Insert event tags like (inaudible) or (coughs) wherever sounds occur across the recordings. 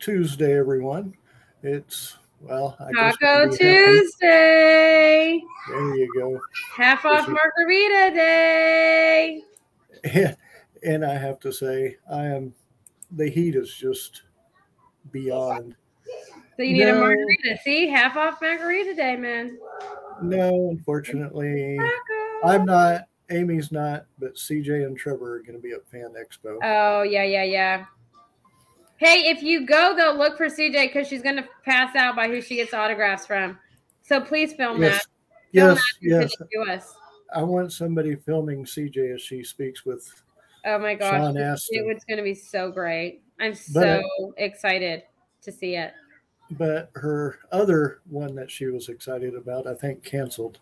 Tuesday, everyone. It's, well, I guess Taco it'll be happy- Tuesday. There you go. Half off it- margarita day. And, (laughs) and I have to say, I am, the heat is just beyond. So you need a margarita. See, half off margarita day, man. No, unfortunately, Taco. I'm not, Amy's not, but CJ and Trevor are going to be at Fan Expo. Oh yeah, yeah, yeah. Hey, if you go go look for CJ because she's gonna pass out by who she gets autographs from. So please film yes, that. Film yes, that yes. I want somebody filming CJ as she speaks with Oh my gosh, Sean it- Astin. it's gonna be so great. I'm But, uh, so excited to see it. but her other one that she was excited about, I think, canceled.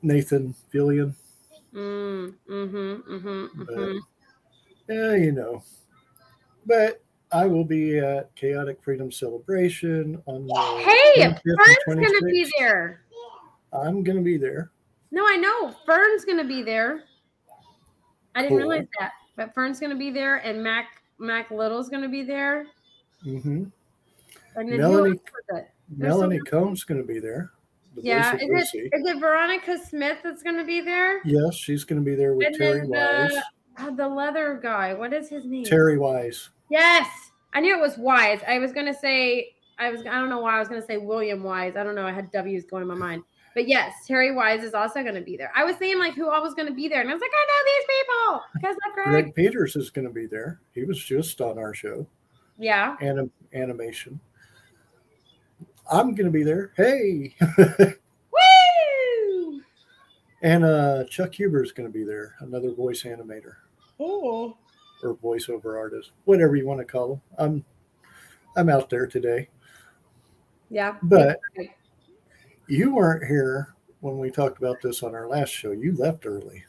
Nathan Fillion. Mm, mm-hmm, mm-hmm, mm-hmm. Yeah, you know. But I will be at Chaotic Freedom Celebration on the Hey, 25th and Fern's gonna be there. I'm gonna be there. No, I know. Fern's gonna be there. I didn't Cool. realize that. But Fern's gonna be there and Mac Mac Little's gonna be there. Mm-hmm. Melanie- who else it? Melanie Combs gonna be there. The Yeah, is it, is it Veronica Smith that's gonna be there? Yes, she's gonna be there with And Terry then Wise. The, the leather guy. What is his name? Terry Wise. Yes, I knew it was Wise. I was gonna say I was. I don't know why I was gonna say William Wise. I don't know. I had W's going in my mind. But yes, Terry Wise is also gonna be there. I was saying like who all was gonna be there, and I was like, I know these people because Greg. Greg Peters is gonna be there. He was just on our show. Yeah. Anim- animation. I'm gonna be there. Hey. (laughs) Woo! and uh Chuck Huber is gonna be there, another voice animator. Oh. or voiceover artist, whatever you want to call them. I'm I'm out there today, Yeah. but you weren't here when we talked about this on our last show. You left early,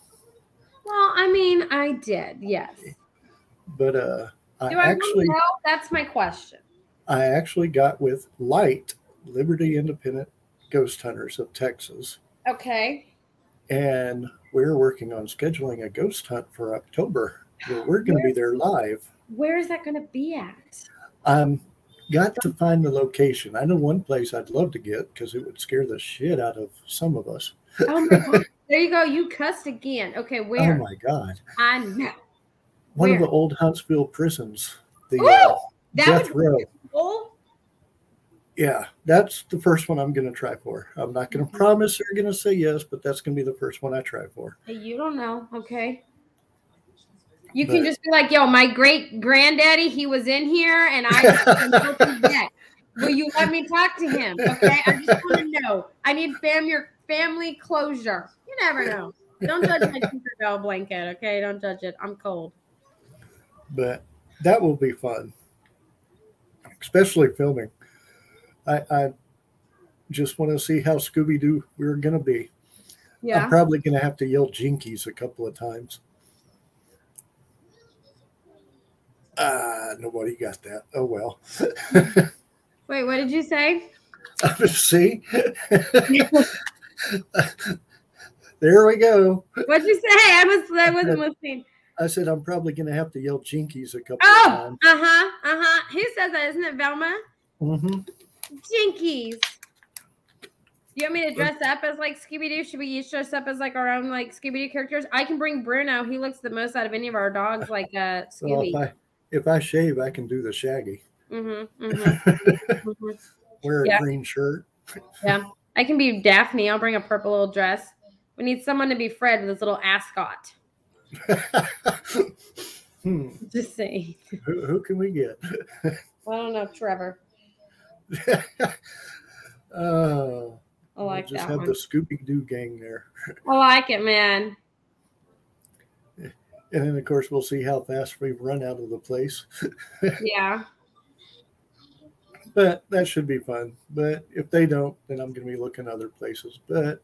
Well, I mean, I did. Yes. but uh, I I actually know? that's my question. I actually got with Light Liberty Independent Ghost Hunters of Texas, Okay. And we're working on scheduling a ghost hunt for October. Where we're going to be there live. Where is that going to be at? I'm got to find the location. I know one place I'd love to get because it would scare the shit out of some of us. Oh my (laughs) god. There you go. You cussed again. Okay, where? Oh my god! I know. One of the old Huntsville prisons, the Ooh, uh, That death would row. be cool. Yeah, that's the first one I'm going to try for. I'm not going to Mhm. promise they're going to say yes, but that's going to be the first one I try for. You don't know, okay? You can just be like, "Yo, my great granddaddy, he was in here, and I (laughs) broke his neck. Will you let me talk to him? Okay, I just (laughs) want to know. I need fam your family closure. You never know. Don't judge my Tinkerbell blanket, okay? Don't judge it. I'm cold. But that will be fun, especially filming. I, I just want to see how Scooby Doo we're going to be. I'm probably going to have to yell Jinkies a couple of times. Ah, nobody got that. Oh well. (laughs) Wait, what did you say? (laughs) See? (laughs) there we go. What'd you say? I was I wasn't listening. I said I'm probably going to have to yell Jinkies a couple Oh, of times. uh huh, uh huh. Who says that? Isn't it Velma? hmm Jinkies. You want me to dress up as like Scooby Doo? Should we each dress up as like our own like Scooby Doo characters? I can bring Bruno. He looks the most out of any of our dogs, like uh (laughs) Well, Scooby. if I if I shave, I can do the Shaggy. mm-hmm, (laughs) mm-hmm, Wear a Yeah. green shirt. Yeah, I can be Daphne. I'll bring a purple little dress. We need someone to be Fred with his little ascot. (laughs) hmm. Just saying. Who, who can we get? I don't know, Trevor. Uh, (laughs) I like we'll just have one. the Scooby Doo gang there. I like it, man. (laughs) And then, of course, we'll see how fast we run out of the place. (laughs) Yeah. But that should be fun. But if they don't, then I'm going to be looking other places. But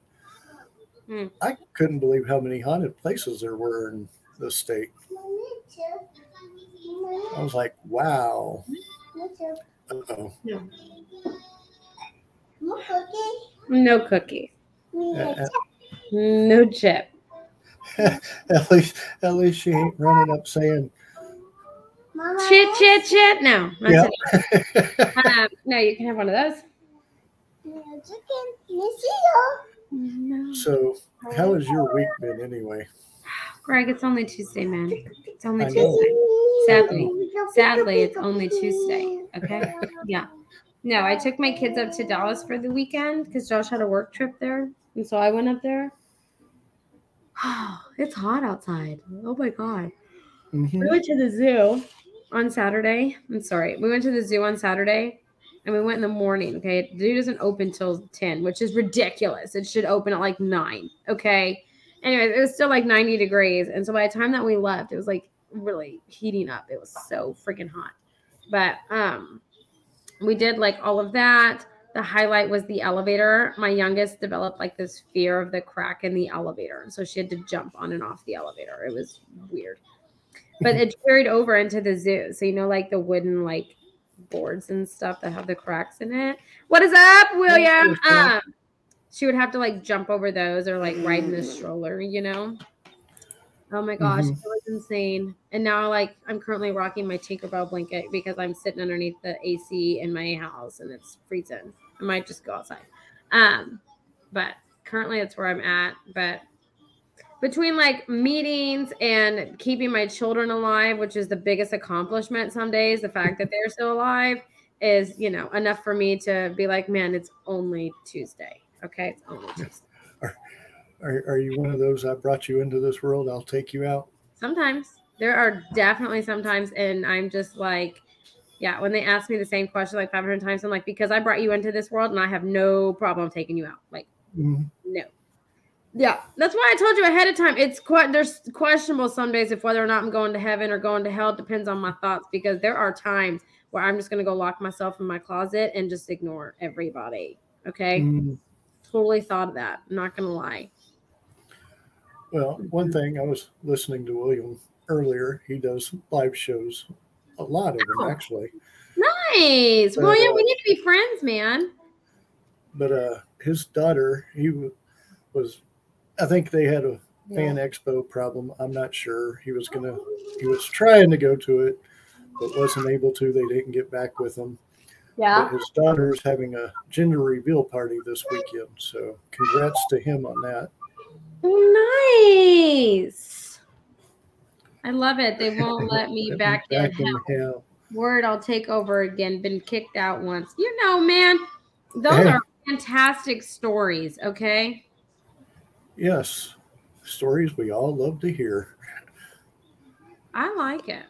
Hmm. I couldn't believe how many haunted places there were in the state. I was like, wow. Uh-oh. No No cookie. No At, No chip. (laughs) at least, at least she ain't running up saying, Chit, chit, chit. No, not Yeah. (laughs) Um, no, you can have one of those. No. so, how has your week been anyway? Greg, it's only Tuesday, man. It's only. Tuesday. Sadly. Sadly, it's only Tuesday. Okay. Yeah. No, I took my kids up to Dallas for the weekend because Josh had a work trip there. And so I went up there. Oh, (sighs) it's hot outside. Oh my God. Mhm. We went to the zoo on Saturday. I'm sorry. We went to the zoo on Saturday and we went in the morning. Okay. The zoo doesn't open till 10, which is ridiculous. It should open at like 9. Okay. Anyway, it was still like 90 degrees. And so by the time that we left, it was like really heating up. It was so freaking hot. But um we did like all of that. The highlight was the elevator. My youngest developed like this fear of the crack in the elevator. And so she had to jump on and off the elevator. It was weird. But it (laughs) carried over into the zoo. So you know, like the wooden like boards and stuff that have the cracks in it. What is up, William? Um she would have to like jump over those or like ride in the stroller, you know? Oh my gosh, Mhm. it was insane. And now like I'm currently rocking my Tinkerbell blanket because I'm sitting underneath the AC in my house and it's freezing. I might just go outside. Um, but currently that's where I'm at. But between like meetings and keeping my children alive, which is the biggest accomplishment some days, the fact that they're still alive is, you know, enough for me to be like, man, it's only Tuesday. Okay. It's Tuesday. Are, are you one of those I brought you into this world? I'll take you out. Sometimes there are definitely sometimes, and I'm just like, yeah, when they ask me the same question like 500 times, I'm like, because I brought you into this world and I have no problem taking you out. Like, Mhm. no. Yeah, that's why I told you ahead of time. It's quite there's questionable some days if whether or not I'm going to heaven or going to hell depends on my thoughts because there are times where I'm just gonna go lock myself in my closet and just ignore everybody. Okay, Mm, totally thought of that. I'm not gonna lie. Well, one thing I was listening to William earlier. He does live shows, a lot of them Oh. actually. Nice, But, William. uh, We need to be friends, man. But uh, his daughter, he w- was, I think they had a fan expo problem. I'm not sure. He was gonna, he was trying to go to it, but wasn't able to. They didn't get back with him. Yeah. But his daughter's having a gender reveal party this weekend. So congrats to him on that. Oh, nice. I love it. They won't (laughs) let me Let back in. hell. hell. Word, I'll take over again. Been kicked out once. You know, man, those Hey. are fantastic stories. Okay. Yes, stories we all love to hear. I like it.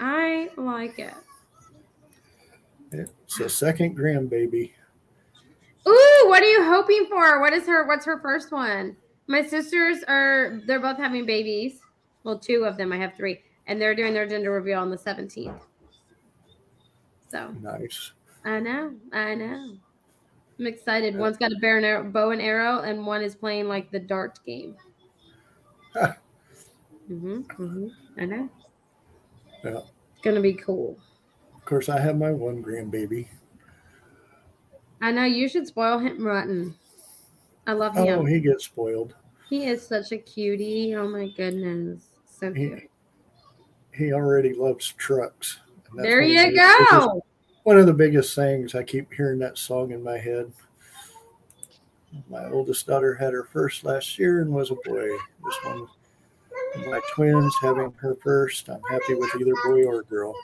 I like it. It's a second grandbaby. Ooh, what are you hoping for? What is her? What's her first one? My sisters are. They're both having babies. Well, two of them. I have three, and they're doing their gender reveal on the seventeenth. So Nice. I know, I know. I'm excited. One's got a and arrow, bow and arrow, and one is playing like the dart game. (laughs) Huh. hmm hmm I know. Yeah. It's gonna be cool. Of course, I have my one grandbaby. I know you should spoil him rotten. I love him. Oh, he gets spoiled. he is such a cutie. Oh my goodness, so He, cute. he already loves trucks. There you the go. one of the biggest things. I keep hearing that song in my head. My oldest daughter had her first last year and was a boy. This one, my twins having her first. I'm happy with either boy or girl.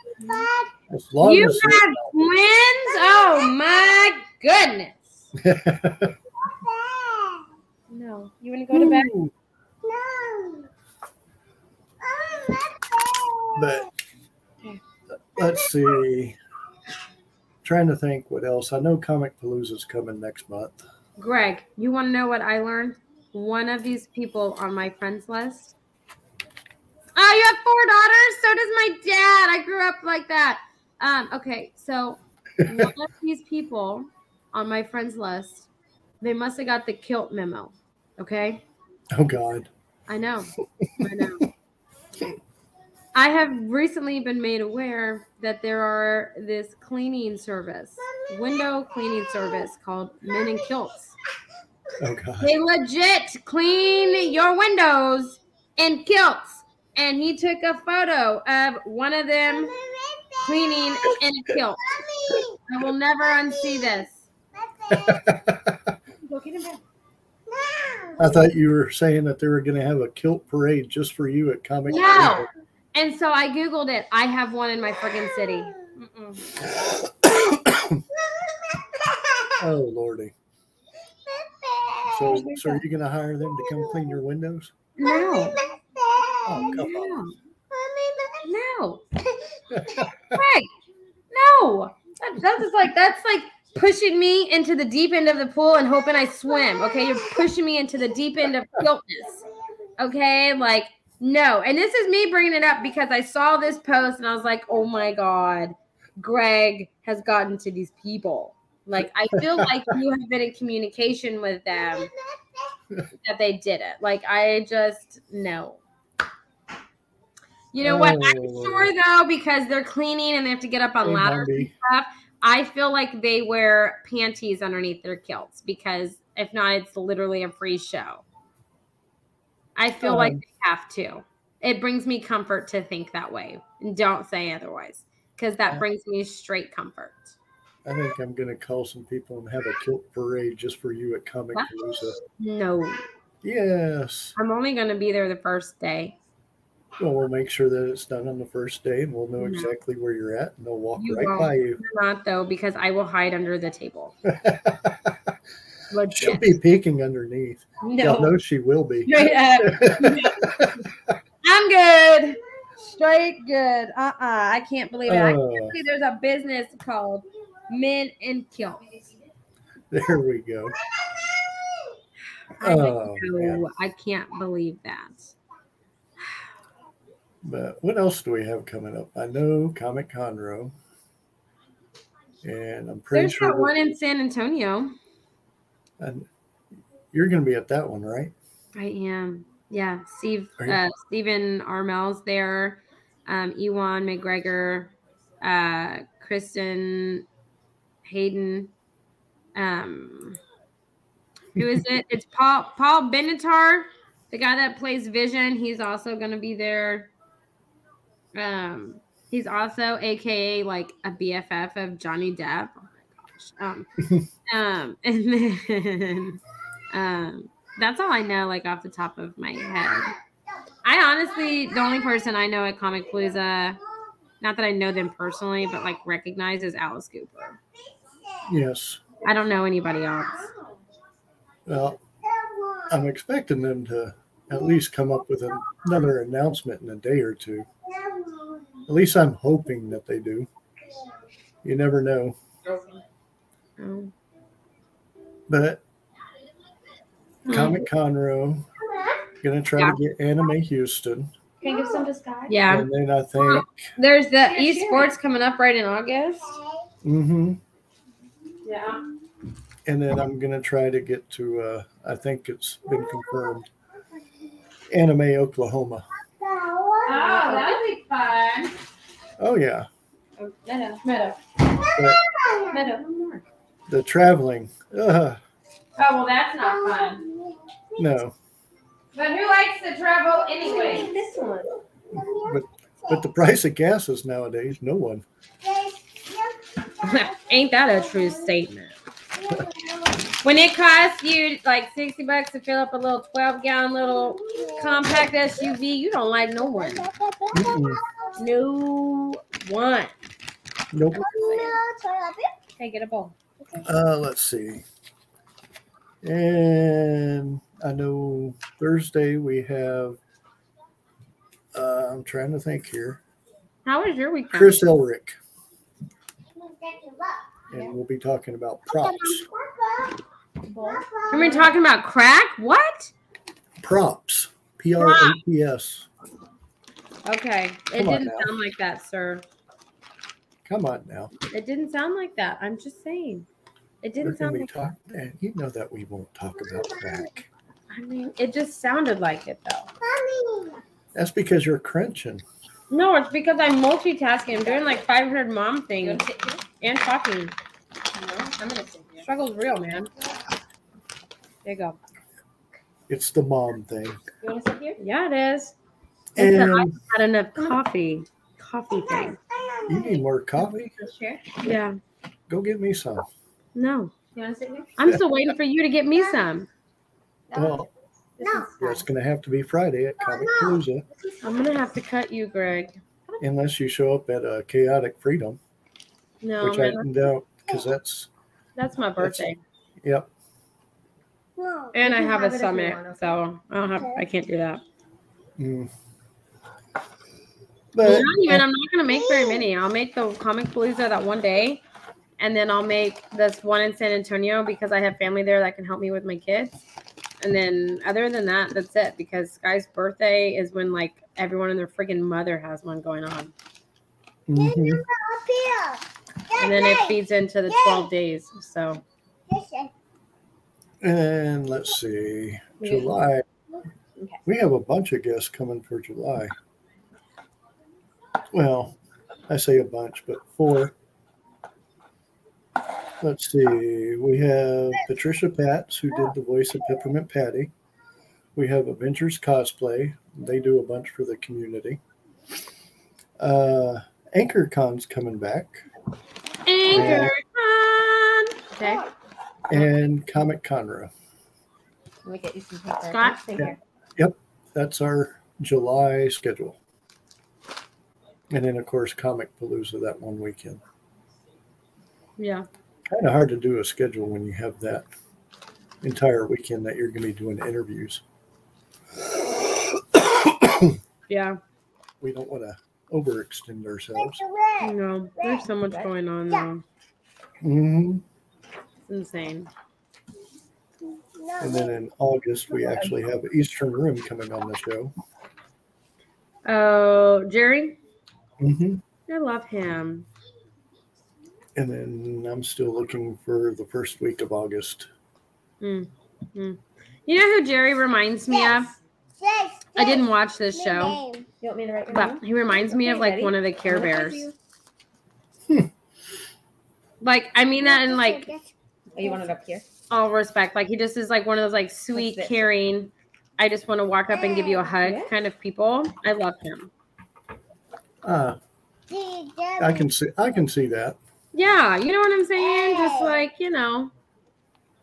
As long You as have twins? Oh my goodness. (laughs) No, you want to go to bed? Ooh, but let's see. Trying to think what else. I know Comic Palooza's coming next month. Greg, you want to know what I learned? One of these people on my friends list. Oh, you have four daughters? So does my dad. I grew up like that. Um, okay, so (laughs) one of these people on my friends list, they must have got the kilt memo. Okay. Oh God. I know. (laughs) I know. I have recently been made aware that there are this cleaning service, window cleaning service called Men in Kilts. Oh God. They legit clean your windows in kilts. And he took a photo of one of them cleaning in a (laughs) kilt. I will never unsee this. Go get in bed. I thought you were saying that they were going to have a kilt parade just for you at Comic Con. No. Con. And so I googled it. I have one in my friggin' city. (laughs) Oh lordy! So, so are you going to hire them to come clean your windows? No, Oh come on! no, Greg, no. That, that's just like that's like pushing me into the deep end of the pool and hoping I swim. Okay, you're pushing me into the deep end of guiltness. Okay, like no. And this is me bringing it up because I saw this post and I was like, oh my god, Greg has gotten to these people. Like I feel (laughs) like you have been in communication with them that they did it. Like I just no. You know what? I'm Oh. sure though because they're cleaning and they have to get up on Hey, ladders and stuff. I feel like they wear panties underneath their kilts because if not, it's literally a free show. I feel like Um, they have to. It brings me comfort to think that way. And don't say otherwise because that brings me straight comfort. I think I'm going to call some people and have a kilt parade just for you at Comic? Palooza. No, Yes. I'm only going to be there the first day. Well, we'll make sure that it's done on the first day, and we'll know No. exactly where you're at, and they'll walk You right won't. by you. Not though, because I will hide under the table. (laughs) She'll be peeking underneath. No, know she will be. straight up. (laughs) I'm good. Straight good. Uh uh I can't believe it. I Oh. can't believe there's a business called Men in Kilts. there we go. I, Oh, know. man. I can't believe that. But what else do we have coming up? I know Comic Conroe, and I'm pretty There's sure that one in San Antonio. and you're going to be at that one, right? I am. Yeah, Steve uh, Stephen Amell's there. Um, Ewan McGregor, uh, Kristen Hayden. Um, who is it? (laughs) It's Paul Paul Bettany, the guy that plays Vision. He's also going to be there. Um, he's also AKA like a BFF of Johnny Depp. Oh my gosh. Um, (laughs) um, and then um, that's all I know, like off the top of my head. I honestly, the only person I know at Comic Palooza, not that I know them personally, but like recognize is Alice Cooper. Yes. I don't know anybody else. Well, I'm expecting them to at least come up with another announcement in a day or two. At least I'm hoping that they do. You never know. Um, But hmm. Comic Conroe, gonna try Yeah. to get Anime Houston, Can you give some to Sky? Yeah, and then I think, there's the esports coming up right in August. Mm-hmm. Yeah. and then I'm gonna try to get to. Uh, I think it's been confirmed. Anime Oklahoma. Oh, that'd be fun. Oh yeah, Meadow. Meadow. but Meadow. the traveling. Uh, Oh well, that's not fun. no, But who likes to travel anyway? This one. but but the price of gases nowadays, no one. (laughs) Ain't that a true statement? (laughs) When it costs you like 60 bucks to fill up a little 12 gallon little compact SUV, you don't like no one. Mm-mm. No one. Nope. Okay, get a bowl. Uh, let's see. And I know Thursday we have. Uh, I'm trying to think here. How was your weekend? Chris Elric, and we'll be talking about props. Are we talking about crack? What? Props. P R O P S. Okay. It Come on didn't now. sound like that, sir. Come on now. It didn't sound like that. I'm just saying. It We're didn't going sound to be like talking. Man, you know that we won't talk about crack. I mean, it just sounded like it though. That's because you're crunching. No, it's because I'm multitasking. I'm doing like 500 mom You things want to sit here? and talking. No, I'm gonna sit here. Struggle's real, man. There you go. It's the mom thing. You want to sit here? Yeah, it is. It's the I And had enough coffee. Coffee thing. You need more coffee? This chair. Yeah. Go get me some. No. You want to sit here? I'm still waiting for you to get me some. Well, This is that's going to have to be Friday at Comic Palooza, I'm gonna have to cut you, Greg. unless you show up at uh, Chaotic Freedom, No, which I man, doubt because that's that's my birthday, yep. And I have have a it if you summit, want, okay. so I don't have. I can't do that. Mm. But not even. I'm not gonna make very many. I'll make the Comic Palooza that one day, and then I'll make this one in San Antonio because I have family there that can help me with my kids. And then other than that, that's it. Because Sky's birthday is when like everyone and their friggin' mother has one going on, mhm. and then it feeds into the 12 days. So and let's see, July. Okay. We have a bunch of guests coming for July. Well, I say a bunch, but four. Let's see. We have Patricia Pats, who did the voice of Peppermint Patty. We have Avengers Cosplay. They do a bunch for the community. Uh, AnchorCon's coming back, Anchor. Con. Okay. And Comic Conra. Let me get you some paper. Scott? Sit here. That's our July schedule. And then, of course, Comic Palooza that one weekend. Yeah. Kind of hard to do a schedule when you have that entire weekend that you're going to be doing interviews. Yeah. We don't want to overextend ourselves. No, there's so much going on though. hmm It's insane. And then in August, we actually have Eastern Rim coming on the show. Oh, Jerry, hmm I love him. And then I'm still looking for the first week of August. Mm, mm. You know who Jerry reminds me of? Yes. I didn't watch this show, You want me to write your but name? he reminds me of like ready? one of the Care Bears. you- Like, I mean that in like Oh, you want it up here? all respect. Like, he just is like one of those like sweet, caring. I just want to walk up and give you a hug Yeah. kind of people. I love him. Uh, I can see. I can see that. Yeah, you know what I'm saying? Just like, you know,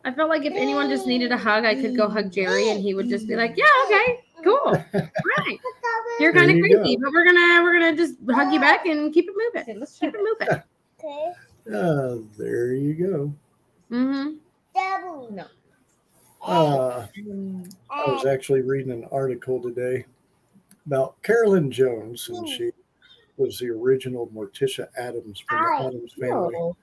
I felt like if anyone just needed a hug, I could go hug Jerry and he would just be like, Yeah, okay, cool. (laughs) Right. (laughs) You're There kind of you creepy, but we're gonna we're gonna just hug you back and keep it moving. Okay, let's Keep it that. moving. Uh, there you go. Mm-hmm. No. Uh, I was actually reading an article today about Carolyn Jones, and she was the original Morticia Addams from the Addams family.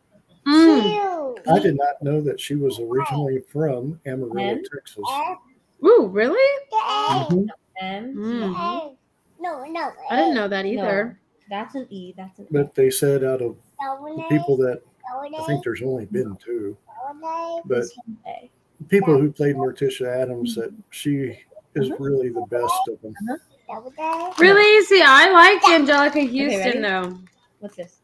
Mm. I did not know that she was originally from Amarillo, And? Texas. Ooh, really? Mhm. M. Mm. No, no. I didn't know that either. That's an E. That's an E. But they said out of the people that I think there's only been two, but It's an A. people who played Morticia Addams, that she is uh-huh. really the best of them. Uh-huh. Really? See, I like Anjelica Huston ready? though. What's this?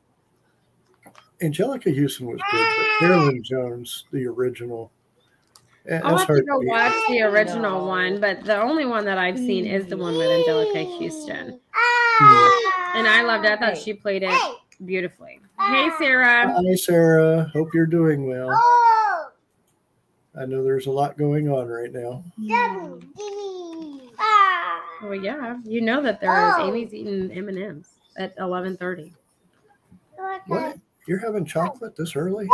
Anjelica Huston was good, but ah! Carolyn Jones, the original. I'll have to go beat. watch the original No. one, but the only one that I've seen is the one with Anjelica Huston. Hmm. And I loved it. I thought she played it beautifully. Hey, Sarah. Hi, Sarah. Hope you're doing well. Oh, Oh, I know there's a lot going on right now. double. Well, yeah, you know that there is oh. Amy's eating M and M's at eleven thirty. What? You're having chocolate this early?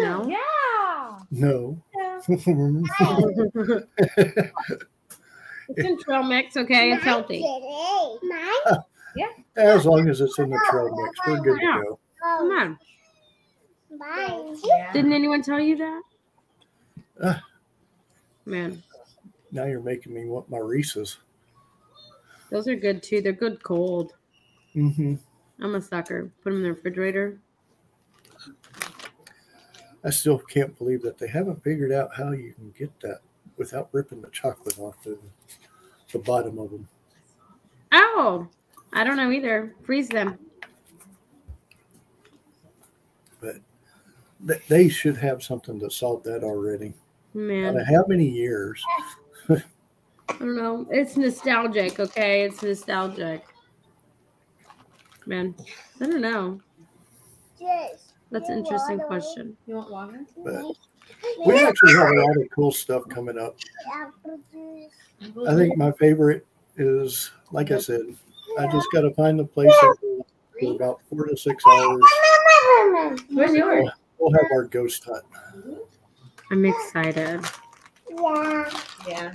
No. Yeah. No. (laughs) It's in trail mix, okay? It's healthy. Mine? as long as it's in the trail mix, we're good Yeah. to go. Come Oh, on. mine. Yeah. Didn't anyone tell you that? Ah. Man, Now you're making me want my Reese's. those are good too. They're good cold. hmm I'm a sucker. Put them in the refrigerator. I still can't believe that they haven't figured out how you can get that without ripping the chocolate off the, the bottom of them. Oh, I don't know either. Freeze them. But they should have something to solve that already. Man, Out of how many years? (laughs) I don't know. It's nostalgic, okay? It's nostalgic. Man, I don't know. Yes. That's an interesting question. You want water? But (laughs) we actually have a lot of cool stuff coming up. I think my favorite is, like I said, I just got to find the place that for about four to six hours. (laughs) Where's yours? We'll have our ghost hunt. I'm excited. Yeah. Yeah.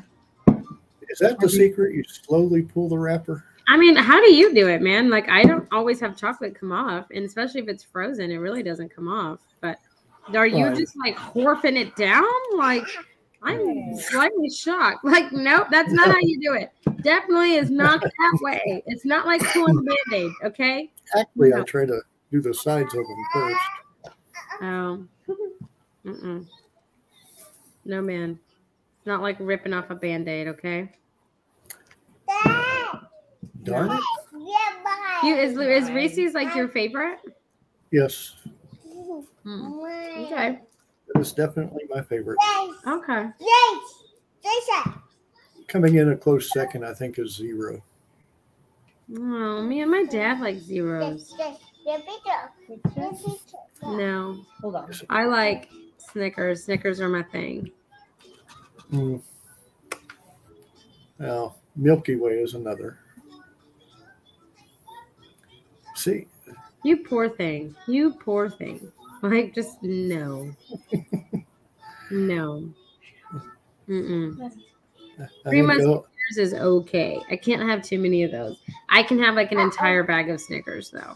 Is that the secret? You slowly pull the wrapper. I mean, how do you do it, man? Like, I don't always have chocolate come off, and especially if it's frozen, it really doesn't come off. But are you Right. just like horfing it down? Like, I'm slightly shocked. Like, nope, that's not how you do it. Definitely is not (laughs) that way. It's not like pulling a band aid, okay? Actually, I try to do the sides of them first. Oh, mm-mm. No, man. Not like ripping off a band aid, okay? Dad. Darn it. Yeah, bye. You is is Reese's like your favorite? Yes, Hmm. Okay. Okay, it's definitely my favorite. Yes. okay. Yes. Jason. Coming in a close second, I think, is zero. Oh, me and my dad like zeros. Yes. Yes. The picture. The picture. No, Hold on. I like Snickers. Snickers are my thing. Mm. Now, Milky Way is another. See, You poor thing. You poor thing. Like, just no. no. Mm-mm. I Three months- Snickers is okay. I can't have too many of those. I can have like an entire bag of Snickers though.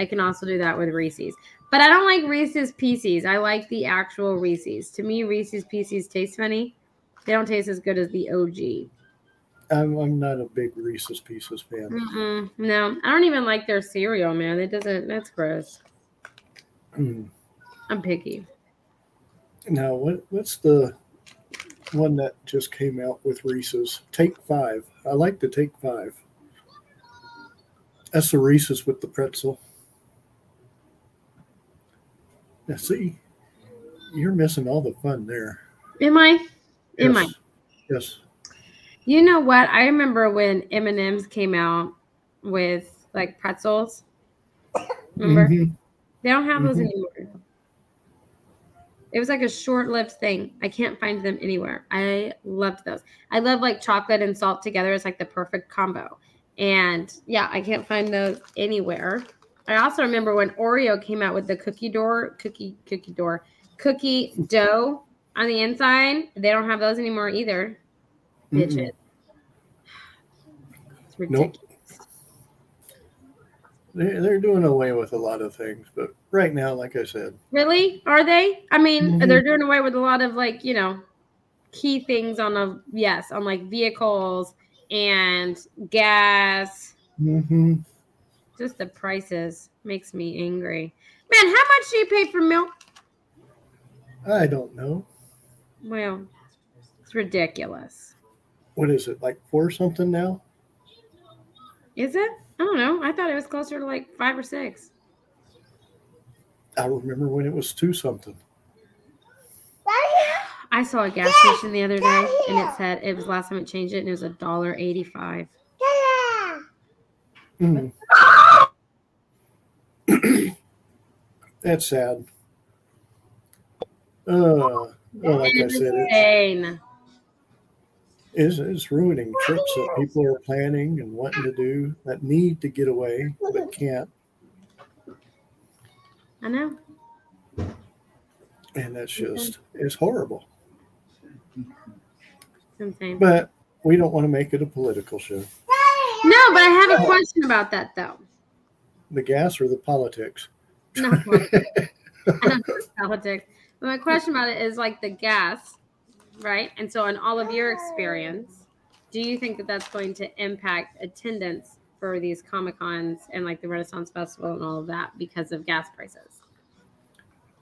I can also do that with Reese's. But I don't like Reese's Pieces. I like the actual Reese's. To me, Reese's Pieces taste funny. They don't taste as good as the OG. I'm, I'm not a big Reese's Pieces fan. Mm-mm. No, I don't even like their cereal, man. It doesn't. That's gross. Mm. I'm picky. Now, what what's the one that just came out with Reese's? Take Five. I like the Take Five. That's the Reese's with the pretzel. Now, see, you're missing all the fun there. Am I? Am I? Yes. Yes. You know what? I remember when M and M's came out with like pretzels. Remember? Mhm. They don't have those Mhm. anymore. It was like a short-lived thing. I can't find them anywhere. I loved those. I love like chocolate and salt together. It's like the perfect combo. And yeah, I can't find those anywhere. I also remember when Oreo came out with the cookie door, cookie, cookie door, cookie dough on the inside. They don't have those anymore either. Mm-mm. Bitches. It's ridiculous. They, they're doing away with a lot of things, but right now, like I said, Really? Are they? I mean, Mhm. they're doing away with a lot of like, you know, key things on a yes, on like vehicles and gas. hmm Just the prices makes me angry. Man, how much do you pay for milk? I don't know. Well, it's ridiculous. What is it like four something now? Is it? I don't know. I thought it was closer to like five or six. I remember when it was two something. I saw a gas station the other day and it said it was last time it changed it and it was a dollar eighty five. Mm. That's sad. Uh, well, like I said, it's, it's, it's ruining trips that people are planning and wanting to do that need to get away but can't. I know. And that's just, it's horrible. But we don't want to make it a political show. No, but I have a question about that though. The gas or the politics? No, politics. Don't politics. But my question about it is like the gas, right? And so, in all of your experience, do you think that that's going to impact attendance for these comic cons and like the Renaissance Festival and all of that because of gas prices?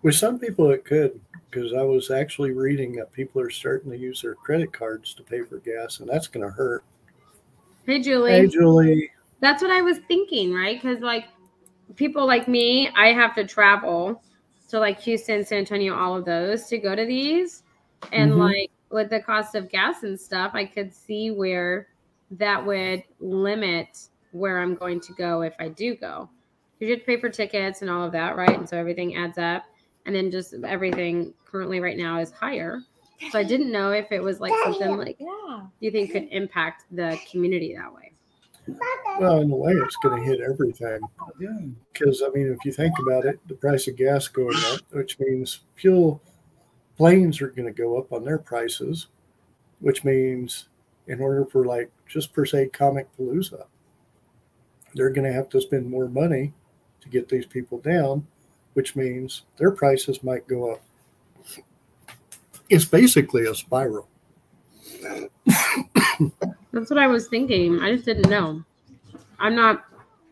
With some people, it could, because I was actually reading that people are starting to use their credit cards to pay for gas, and that's going to hurt. Hey, Julie. Hey, Julie. That's what I was thinking, right? Because like people like me, I have to travel to like Houston, San Antonio, all of those to go to these. And Mhm. like with the cost of gas and stuff, I could see where that would limit where I'm going to go if I do go. you have to pay for tickets and all of that, right? And so everything adds up. And then just everything currently right now is higher. So I didn't know if it was like (laughs) something like Yeah. you think could impact the community that way. Well, in a way, it's going to hit everything. Because, I mean, if you think about it, the price of gas going up, which means fuel planes are going to go up on their prices, which means in order for, like, just per se, Comic Palooza, they're going to have to spend more money to get these people down, which means their prices might go up. It's basically a spiral. That's what I was thinking. I just didn't know. I'm not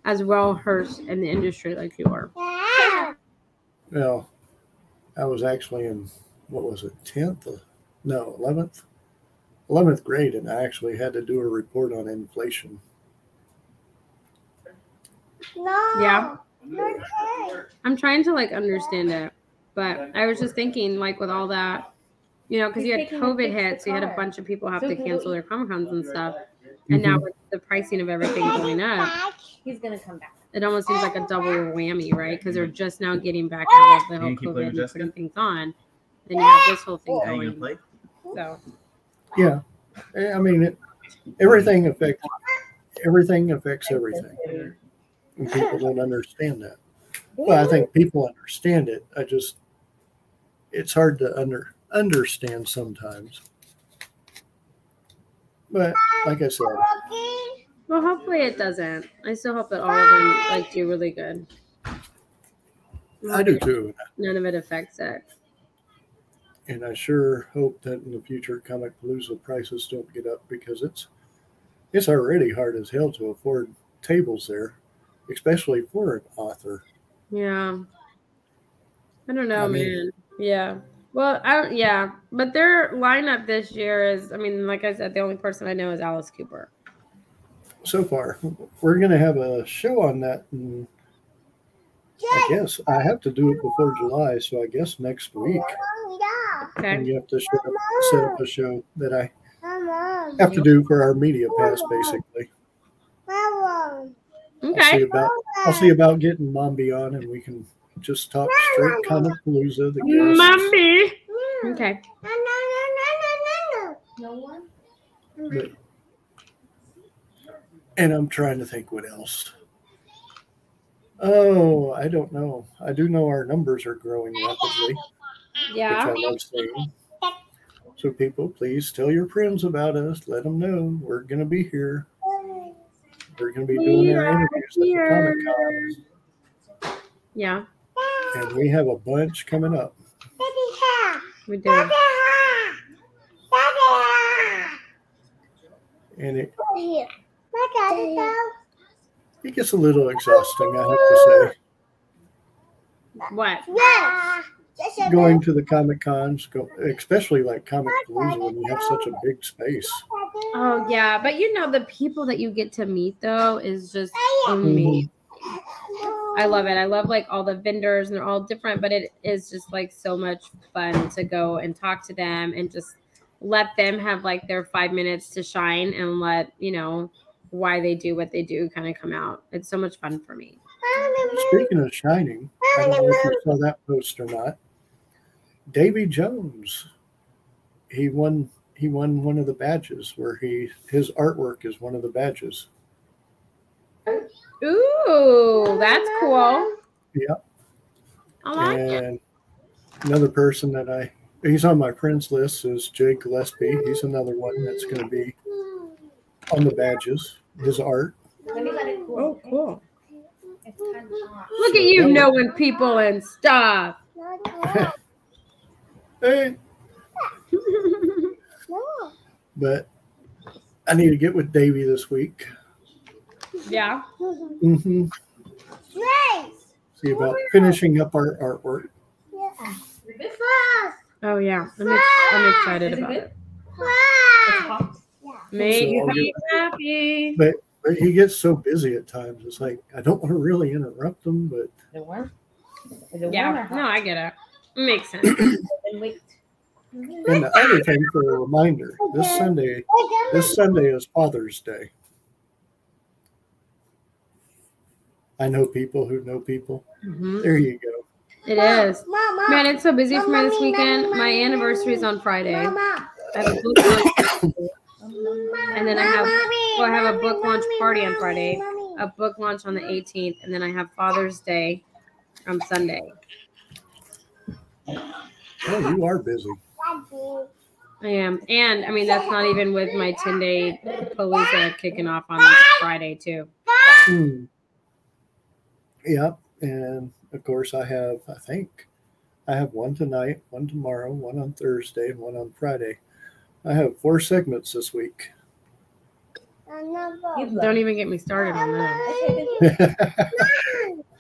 as well versed in the industry like you are. Well, I was actually in what was it, tenth? No, eleventh, eleventh grade, and I actually had to do a report on inflation. No. Yeah. Okay. I'm trying to like understand it, but I was just thinking like with all that, you know, because you had COVID a hit, so you had a bunch of people have So to cancel their comic cons and stuff, and now with the pricing of everything going up, He's gonna come back. it almost seems like a double whammy, right? Because they're just now getting back out of the whole gonna keep playing COVID and putting Jessica? things on. Then you have this whole thing gonna going. play? So Yeah, Eh, I mean, it, everything affects everything affects everything, and people don't understand that. Well, I think people understand it. I just it's hard to under understand sometimes. But like I said, well, hopefully it doesn't. I still hope that all of them like do really good. I do too. None of it affects it. And I sure hope that in the future Comic Palooza prices don't get up because it's it's already hard as hell to afford tables there, especially for an author. Yeah. I don't know, I mean- man. Yeah. Well, I yeah, but their lineup this year is, I mean, like I said, the only person I know is Alice Cooper. So far, we're gonna have a show on that, and I guess I have to do it before July, so I guess next week. Yeah. Okay. And you have to set up, set up a show that I have to do for our media pass, basically. Mama. I'll see Okay. about I'll see about getting Mombi on, and we can just talk straight Comic Palooza. The guests. Mommy. No. Okay. No, no, no, no, no, No one. But, and I'm trying to think what else. Oh, I don't know. I do know our numbers are growing rapidly, Yeah. which I love seeing. So, people, please tell your friends about us. Let them know we're going to be here. We're going to be doing We our are interviews at the. Comic Cons, Yeah, and we have a bunch coming up. We do. Daddy, ha. Daddy, ha. And it, Here. My daddy, go. it gets a little exhausting, I have to say. What? Say. Going to the Comic Cons, go, especially like Comic Palooza when you have such a big space. Oh, yeah. But you know, the people that you get to meet, though, is just mm-hmm. amazing. I love it. I love like all the vendors and they're all different, but it is just like so much fun to go and talk to them and just let them have like their five minutes to shine and let, you know, why they do what they do kind of come out. It's so much fun for me. Speaking of Shining, I don't know if you saw that post or not. Davy Jones, he won. He won one of the badges where he his artwork is one of the badges. Ooh, that's cool. Yeah. I like it. And another person that I he's on my friends list is Jake Gillespie. He's another one that's going to be on the badges. His art. Let me let it cool. Oh, cool. It's kind. Look at you knowing people and stuff. (laughs) Hey, (laughs) but I need to get with Davey this week. Yeah. hmm Nice. See about finishing up our artwork. Yeah. Oh yeah. I'm, ex- I'm excited Is it about it. It's Wow. hot. Make So me happy. But he gets so busy at times. It's like I don't want to really interrupt him, but Is it warm? Is it warm or Yeah. No, I get it. Makes sense. (clears throat) Then wait. and the other thing for a reminder, this Sunday, this Sunday is Father's Day. I know people who know people. Mhm. There you go. It is. Mama. Man, it's so busy for me this Mommy, weekend. mommy, My mommy, anniversary is mommy. on Friday. Mama. I have a book launch, and then I have Mommy, well, I have a mommy, book launch mommy, party on mommy, Friday. mommy. a book launch on the 18th, and then I have Father's Day on Sunday. Oh, you are busy. I am, and I mean that's not even with my 10 day palooza kicking off on Friday too. Hmm. Yep. And of course, I have, I think, I have one tonight, one tomorrow, one on Thursday, and one on Friday. I have four segments this week. You've Don't even get me started on that. (laughs) (laughs)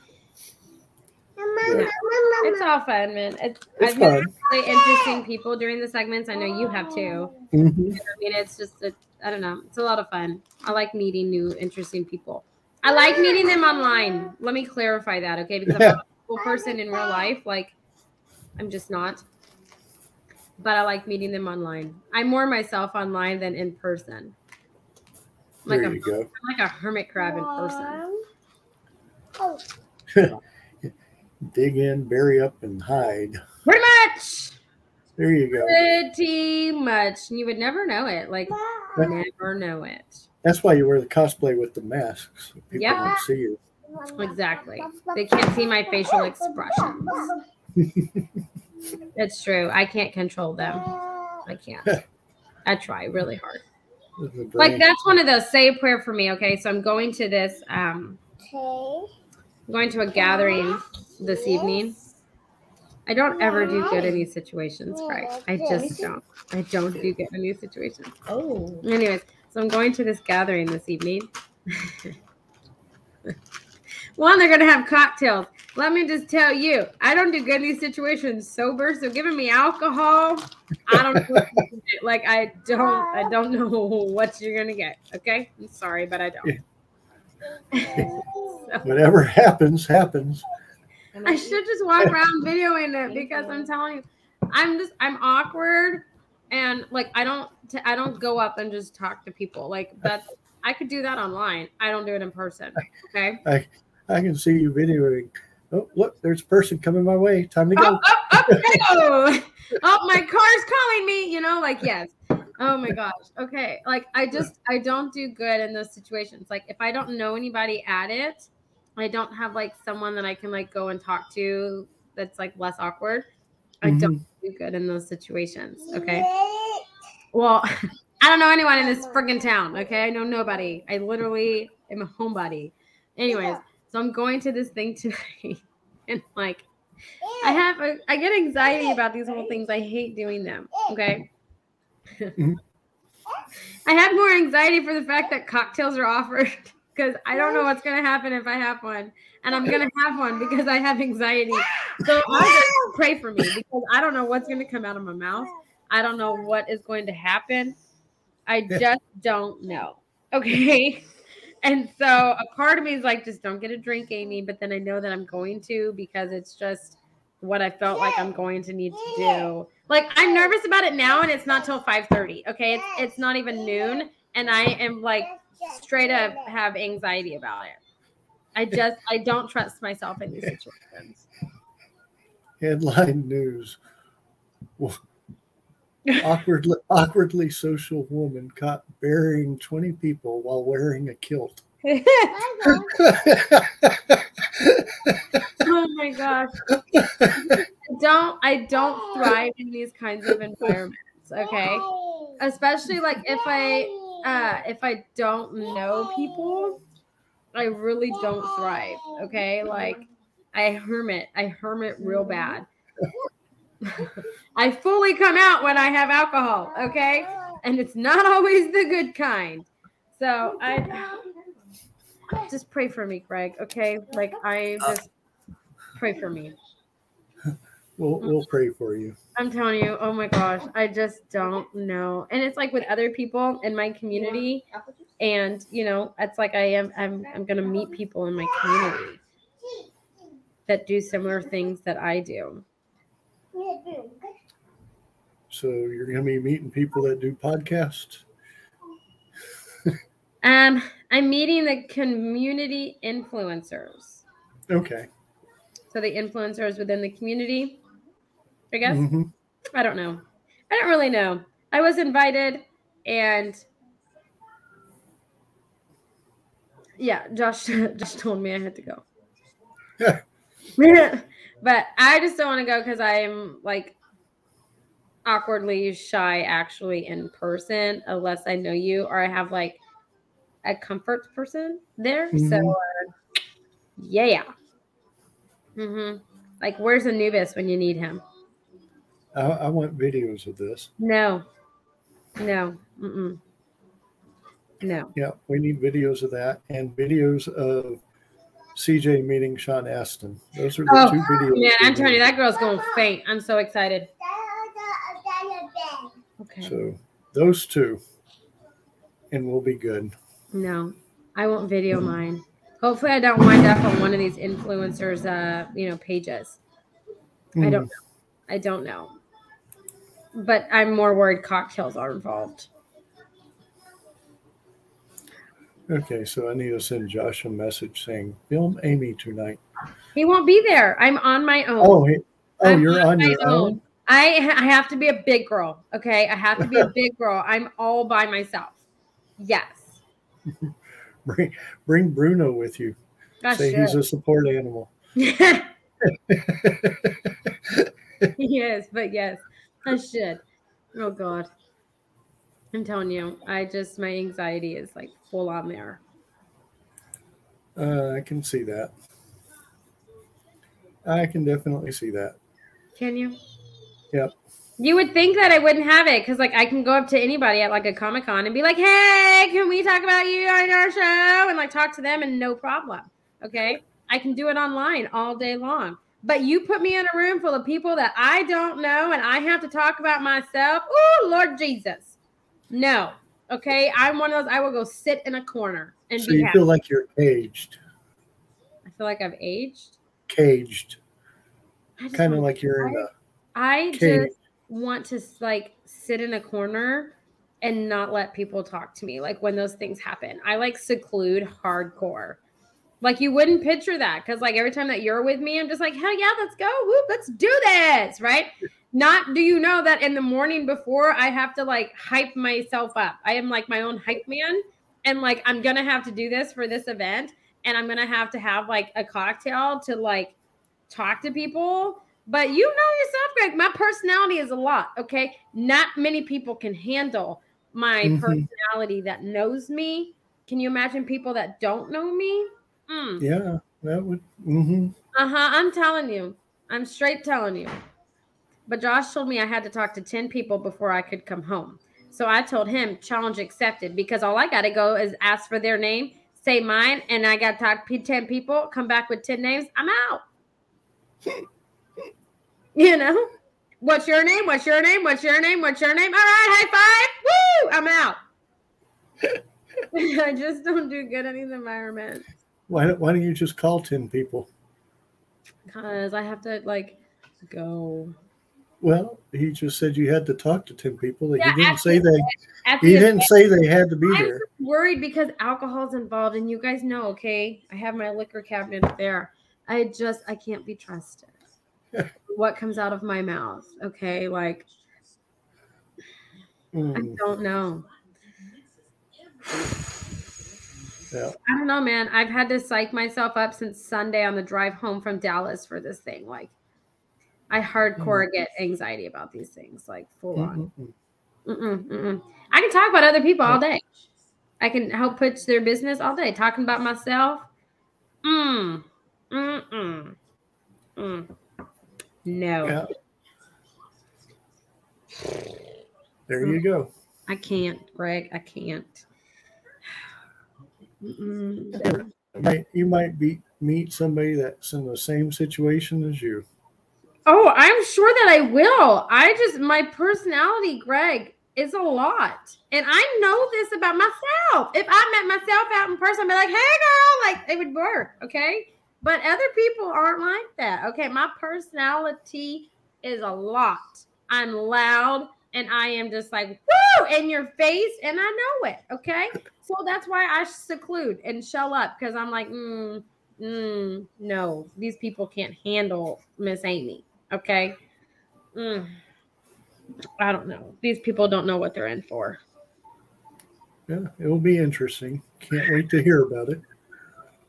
It's all fun, man. It's, It's I've fun. really interesting people during the segments. I know you have too. Mhm. I mean, it's just, a, I don't know, it's a lot of fun. I like meeting new, interesting people. I like meeting (laughs) them online. Let me clarify that, okay? Because I'm not a people person in real life. Like, I'm just not. But I like meeting them online. I'm more myself online than in person. Like There a, you go. I'm like a hermit crab in person. (laughs) Dig in, bury up, and hide. Pretty much. There you go. Pretty much. And You would never know it. Like, never know it. That's why you wear the cosplay with the masks. So people Yeah. don't see you. Exactly. They can't see my facial expressions. (laughs) It's true. I can't control them. I can't. (laughs) I try really hard. Like that's one of those say a prayer for me. Okay, so I'm going to this. Um, I'm going to a gathering this evening. I don't ever do good in these situations, Craig. I just don't. I don't do good in these situations. Oh. Anyways, so I'm going to this gathering this evening. (laughs) One, they're gonna have cocktails. Let me just tell you, I don't do good in these situations sober. So giving me alcohol, I don't know like I don't I don't know (laughs) what you're gonna get. Okay, I'm sorry, but I don't. (laughs) Whatever happens, happens. I should just walk around videoing it because I'm telling you, I'm just I'm awkward and like I don't t- I don't go up and just talk to people like that's I could do that online. I don't do it in person. Okay. I I can see you videoing. Oh, look, there's a person coming my way. Time to go. oh, oh, oh, oh, my car's calling me. You know, like yes. Oh my gosh. Okay. Like I just I don't do good in those situations. Like if I don't know anybody at it, I don't have like someone that I can like go and talk to that's like less awkward. I don't mm-hmm. Do good in those situations. Okay. Well, (laughs) I don't know anyone in this friggin' town. Okay, I know nobody. I literally am a homebody. Anyways, so I'm going to this thing (laughs) tonight, and like, I have a, I get anxiety about these whole things. I hate doing them. Okay. Mhm. (laughs) I have more anxiety for the fact that cocktails are offered because I don't know what's gonna happen if I have one, and I'm gonna have one because I have anxiety. So (laughs) I pray for me because I don't know what's gonna come out of my mouth. I don't know what is going to happen. I just don't know. Okay. (laughs) And so a part of me is like, just don't get a drink, Amy. But then I know that I'm going to because it's just what I felt like I'm going to need to do. Like I'm nervous about it now, and it's not till 5:30. Okay, it's it's not even noon, and I am like straight up have anxiety about it. I just I don't trust myself in these situations. Headline news. (laughs) awkwardly, awkwardly social woman caught burying 20 people while wearing a kilt. (laughs) oh my gosh. I don't I don't thrive in these kinds of environments, okay? Especially like if I uh if I don't know people, I really don't thrive, okay? Like I hermit, I hermit real bad. (laughs) I fully come out when I have alcohol, okay? And it's not always the good kind. So I just pray for me, Greg, okay? Like I just pray for me. We'll, we'll pray for you. I'm telling you, oh my gosh, I just don't know. And it's like with other people in my community, and you know, it's like I am I'm I'm gonna meet people in my community that do similar things that I do. So you're going to be meeting people that do podcasts. Um, I'm meeting the community influencers. Okay. So the influencers within the community, I guess. Mhm. I don't know. I don't really know. I was invited and yeah, Josh (laughs) Josh told me I had to go. Yeah. (laughs) (laughs) but I just don't want to go because I'm like awkwardly shy actually in person unless I know you or I have like a comfort person there. So Mhm. uh, yeah. hmm Like where's Anubis when you need him? I, I want videos of this. No. No. Mm-mm. No. Yeah, we need videos of that and videos of CJ meeting Sean Astin. Those are the Oh, two videos. Man, I'm telling you, that girl's going faint. I'm so excited. Okay. So those two, and we'll be good. No, I won't video mine. Hopefully, I don't wind up on one of these influencers, uh, you know, pages. I don't Mm, know. I don't know. But I'm more worried cocktails are involved. Okay, so I need to send Josh a message saying, "Film Amy tonight." He won't be there. I'm on my own. Oh, he, oh, I'm you're on my your own. I ha- I have to be a big girl. Okay, I have to be a (laughs) big girl. I'm all by myself. Yes. (laughs) Bring bring Bruno with you. Gosh, Say he's a support animal. (laughs) he is, but yes, I should. Oh God. I'm telling you, I just my anxiety is like full on there. Uh, I can see that. I can definitely see that. Can you? Yep. You would think that I wouldn't have it because, like, I can go up to anybody at like a comic con and be like, "Hey, can we talk about you on our show?" and like talk to them and no problem. Okay, I can do it online all day long. But you put me in a room full of people that I don't know and I have to talk about myself. Oh, Lord Jesus, no. Okay, I'm one of those. I will go sit in a corner and So be you happy. feel like you're caged, I feel like I've aged. caged, kind of like you're in a. I Katie. just want to like sit in a corner and not let people talk to me like when those things happen. I like seclude hardcore. Like you wouldn't picture that because like every time that you're with me, I'm just like, hell yeah, let's go. Whoop, let's do this. Right. Not do you know that in the morning before I have to like hype myself up. I am like my own hype man. And like I'm gonna have to do this for this event. And I'm gonna have to have like a cocktail to like talk to people. But you know yourself, Greg. My personality is a lot. Okay. Not many people can handle my Mhm. personality that knows me. Can you imagine people that don't know me? Mm. Yeah, that would. hmm Uh huh. I'm telling you. I'm straight telling you. But Josh told me I had to talk to 10 people before I could come home. So I told him challenge accepted because all I got to go is ask for their name, say mine, and I got to talk to 10 people, come back with 10 names. I'm out. (laughs) you know? What's your name? What's your name? What's your name? What's your name? All right, high five. Woo! I'm out. (laughs) I just don't do good in these environments. Why don't Why don't you just call ten people? Because I have to like go. Well, he just said you had to talk to ten people. Yeah, he didn't say they. He the didn't say they had to be I'm there. worried because alcohol's involved, and you guys know, okay? I have my liquor cabinet up there. I just I can't be trusted. (laughs) what comes out of my mouth, okay? Like I Mm, don't know. yeah. I don't know, man. I've had to psych myself up since Sunday on the drive home from Dallas for this thing. Like, I hardcore get anxiety about these things, like full on. Mm-mm-mm. Mm-mm, mm-mm. I can talk about other people all day. I can help pitch their business all day. Talking about myself, mm, mm, mm, mm. No, Yeah. There you go. I can't, Greg. I can't. (sighs) Mm-mm. You might, you might be meet somebody that's in the same situation as you. Oh, I'm sure that I will. I just my personality, Greg, is a lot. And I know this about myself. If I met myself out in person, I'd be like, hey girl, like it would work. Okay. But other people aren't like that. Okay. My personality is a lot. I'm loud and I am just like woo in your face, and I know it. Okay, so that's why I seclude and shell up because I'm like, mm, mm, no, these people can't handle Miss Amy. Okay, mm, I don't know. These people don't know what they're in for. Yeah, it will be interesting. Can't wait to hear about it.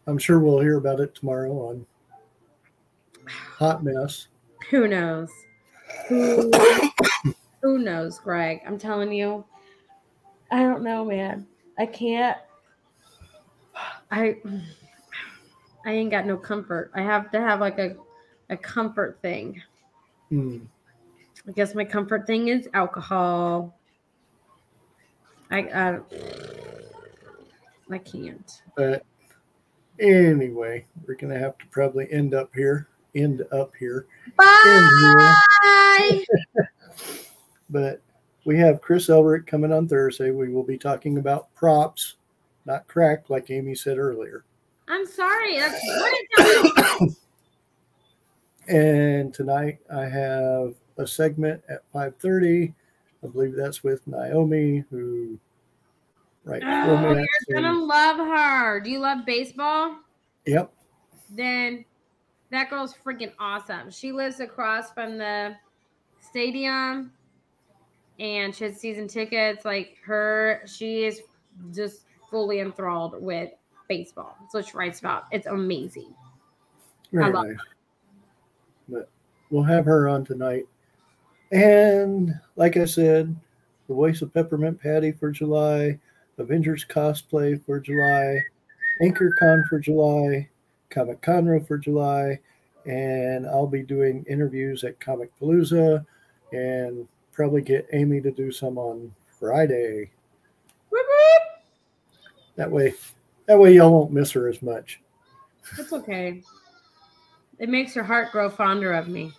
I'm sure we'll hear about it tomorrow on Hot Mess. Who knows? Who, (coughs) who knows, Greg? I'm telling you. I don't know, man. I can't. I I ain't got no comfort. I have to have like a a comfort thing. Hmm. I guess my comfort thing is alcohol. I I, I can't. But anyway, we're gonna have to probably end up here. End up here. End here. Bye. (laughs) But we have Chris Elbert coming on Thursday. We will be talking about props, not crack, like Amy said earlier. I'm sorry. That's what is (coughs) And tonight I have a segment at 5:30. I believe that's with Naomi, who right Oh, you're gonna love her. Do you love baseball? Yep. Then that girl's freaking awesome. She lives across from the stadium and she has season tickets. Like her, she is just fully enthralled with baseball. So she writes about it's amazing. Very love nice. But we'll have her on tonight. And like I said, the voice of Peppermint Patty for July, Avengers cosplay for July, AnchorCon for July, Comic Conro for July, and I'll be doing interviews at Comic Palooza and probably get Amy to do some on Friday. That way that way y'all won't miss her as much. It's okay. It makes your heart grow fonder of me.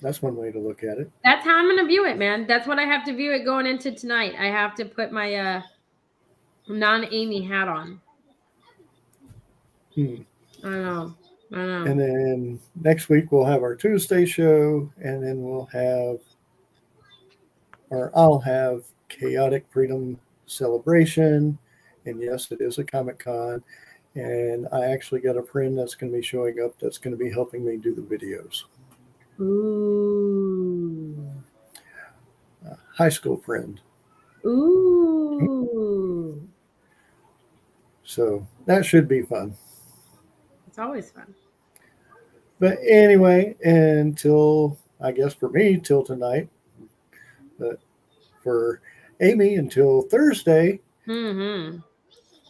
That's one way to look at it. That's how I'm gonna view it, man. That's what I have to view it going into tonight. I have to put my uh non-Amy hat on. Hmm. I know. I know. And then next week we'll have our Tuesday show, and then we'll have, or I'll have Chaotic Freedom Celebration. And yes, it is a Comic Con. And I actually got a friend that's going to be showing up that's going to be helping me do the videos. Ooh. A high school friend. Ooh. So that should be fun. It's always fun. But anyway, until I guess for me, till tonight. But for Amy, until Thursday, Mm-hmm.